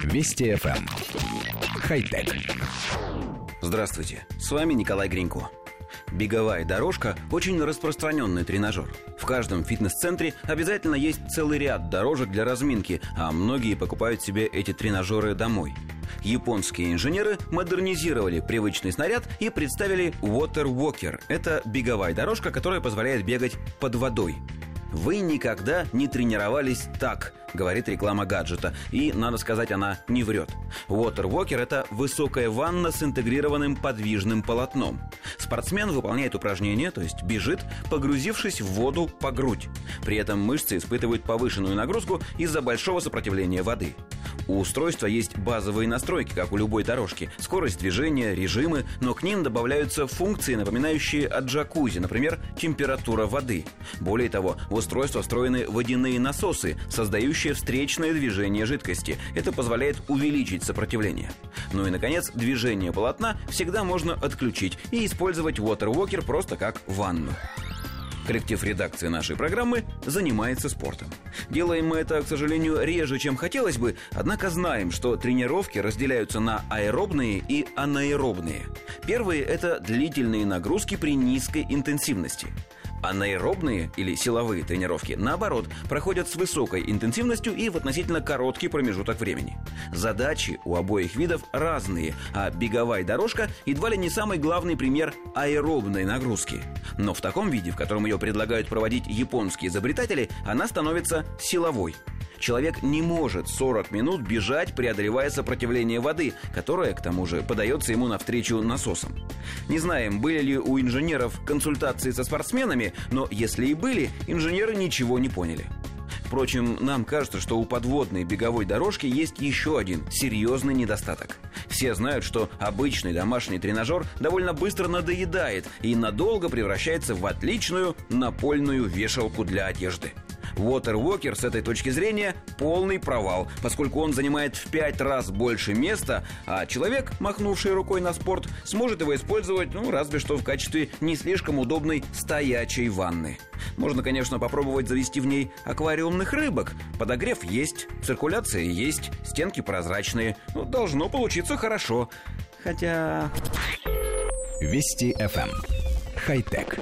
Вести FM. Эм. Хай-тек. Здравствуйте, с вами Николай Гринько. Беговая дорожка – очень распространенный тренажер. В каждом фитнес-центре обязательно есть целый ряд дорожек для разминки, а многие покупают себе эти тренажеры домой. Японские инженеры модернизировали привычный снаряд и представили Water Walker. Это беговая дорожка, которая позволяет бегать под водой. Вы никогда не тренировались так, говорит реклама гаджета. И, надо сказать, она не врет. Water Walker – это высокая ванна с интегрированным подвижным полотном. Спортсмен выполняет упражнение, то есть бежит, погрузившись в воду по грудь. При этом мышцы испытывают повышенную нагрузку из-за большого сопротивления воды. У устройства есть базовые настройки, как у любой дорожки. Скорость движения, режимы, но к ним добавляются функции, напоминающие о джакузи, например, температура воды. Более того, в устройство встроены водяные насосы, создающие встречное движение жидкости. Это позволяет увеличить сопротивление. Ну и, наконец, движение полотна всегда можно отключить и использовать Water Walker просто как ванну. Коллектив редакции нашей программы занимается спортом. Делаем мы это, к сожалению, реже, чем хотелось бы, однако знаем, что тренировки разделяются на аэробные и анаэробные. Первые – это длительные нагрузки при низкой интенсивности. Анаэробные или силовые тренировки, наоборот, проходят с высокой интенсивностью и в относительно короткий промежуток времени. Задачи у обоих видов разные, а беговая дорожка едва ли не самый главный пример аэробной нагрузки. Но в таком виде, в котором ее предлагают проводить японские изобретатели, она становится силовой – Человек не может 40 минут бежать, преодолевая сопротивление воды, которое, к тому же, подается ему навстречу насосом. Не знаем, были ли у инженеров консультации со спортсменами, но если и были, инженеры ничего не поняли. Впрочем, нам кажется, что у подводной беговой дорожки есть еще один серьезный недостаток. Все знают, что обычный домашний тренажер довольно быстро надоедает и надолго превращается в отличную напольную вешалку для одежды. Water Walker с этой точки зрения полный провал, поскольку он занимает в пять раз больше места, а человек, махнувший рукой на спорт, сможет его использовать, ну, разве что в качестве не слишком удобной стоячей ванны. Можно, конечно, попробовать завести в ней аквариумных рыбок. Подогрев есть, циркуляция есть, стенки прозрачные. Ну, должно получиться хорошо. Хотя... Вести FM. Эм. Хай-тек.